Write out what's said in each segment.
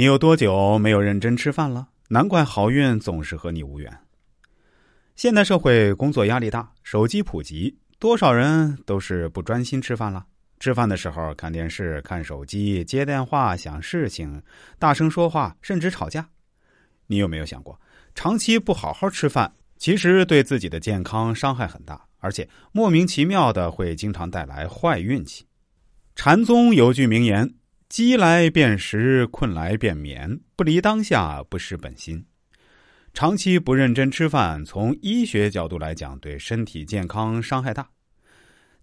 你有多久没有认真吃饭了？难怪好运总是和你无缘。现代社会工作压力大，手机普及，多少人都是不专心吃饭了。吃饭的时候看电视、看手机、接电话、想事情、大声说话，甚至吵架。你有没有想过，长期不好好吃饭，其实对自己的健康伤害很大，而且莫名其妙的会经常带来坏运气。禅宗有句名言。饥来便食，困来便眠，不离当下，不失本心。长期不认真吃饭，从医学角度来讲，对身体健康伤害大。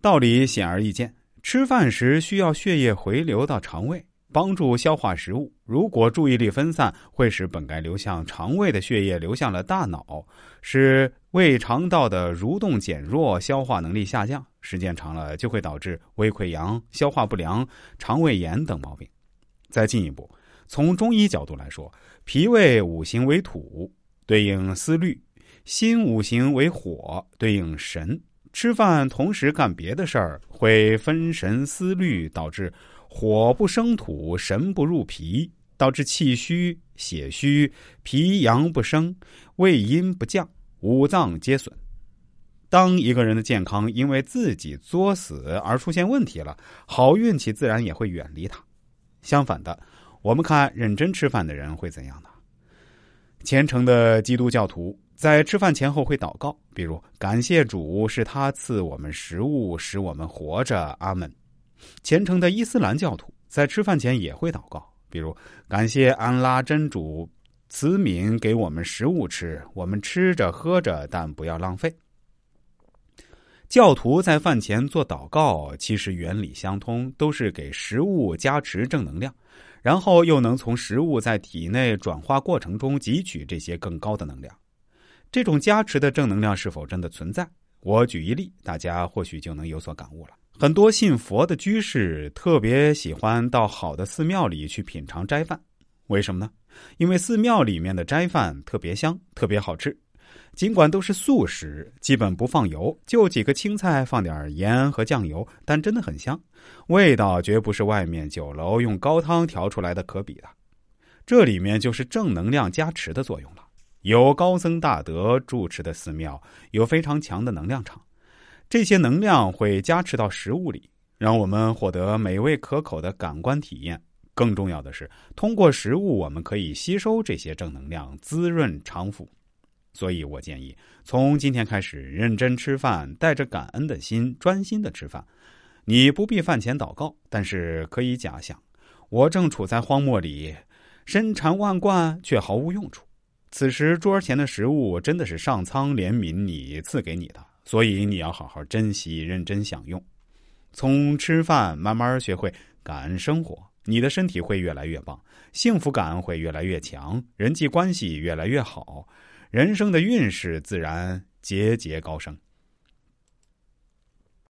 道理显而易见，吃饭时需要血液回流到肠胃。帮助消化食物。如果注意力分散，会使本该流向肠胃的血液流向了大脑，使胃肠道的蠕动减弱，消化能力下降。时间长了，就会导致胃溃疡、消化不良、肠胃炎等毛病。再进一步，从中医角度来说，脾胃五行为土，对应思虑；心五行为火，对应神。吃饭同时干别的事儿，会分神思虑，导致。火不生土，神不入脾，导致气虚、血虚，脾阳不生，胃阴不降，五脏皆损。当一个人的健康因为自己作死而出现问题了，好运气自然也会远离他。相反的，我们看认真吃饭的人会怎样呢？虔诚的基督教徒在吃饭前后会祷告，比如感谢主是他赐我们食物，使我们活着。阿门。虔诚的伊斯兰教徒在吃饭前也会祷告，比如感谢安拉真主慈悯给我们食物吃，我们吃着喝着，但不要浪费。教徒在饭前做祷告，其实原理相通，都是给食物加持正能量，然后又能从食物在体内转化过程中汲取这些更高的能量。这种加持的正能量是否真的存在？我举一例，大家或许就能有所感悟了。很多信佛的居士特别喜欢到好的寺庙里去品尝斋饭，为什么呢？因为寺庙里面的斋饭特别香，特别好吃。尽管都是素食，基本不放油，就几个青菜，放点盐和酱油，但真的很香，味道绝不是外面酒楼用高汤调出来的可比的。这里面就是正能量加持的作用了。有高僧大德住持的寺庙，有非常强的能量场。这些能量会加持到食物里，让我们获得美味可口的感官体验。更重要的是，通过食物，我们可以吸收这些正能量，滋润肠腑。所以我建议，从今天开始认真吃饭，带着感恩的心，专心的吃饭。你不必饭前祷告，但是可以假想：我正处在荒漠里，身缠万贯，却毫无用处。此时桌前的食物，真的是上苍怜悯你赐给你的。所以你要好好珍惜，认真享用。从吃饭慢慢学会感恩生活，你的身体会越来越棒，幸福感会越来越强，人际关系越来越好，人生的运势自然节节高升。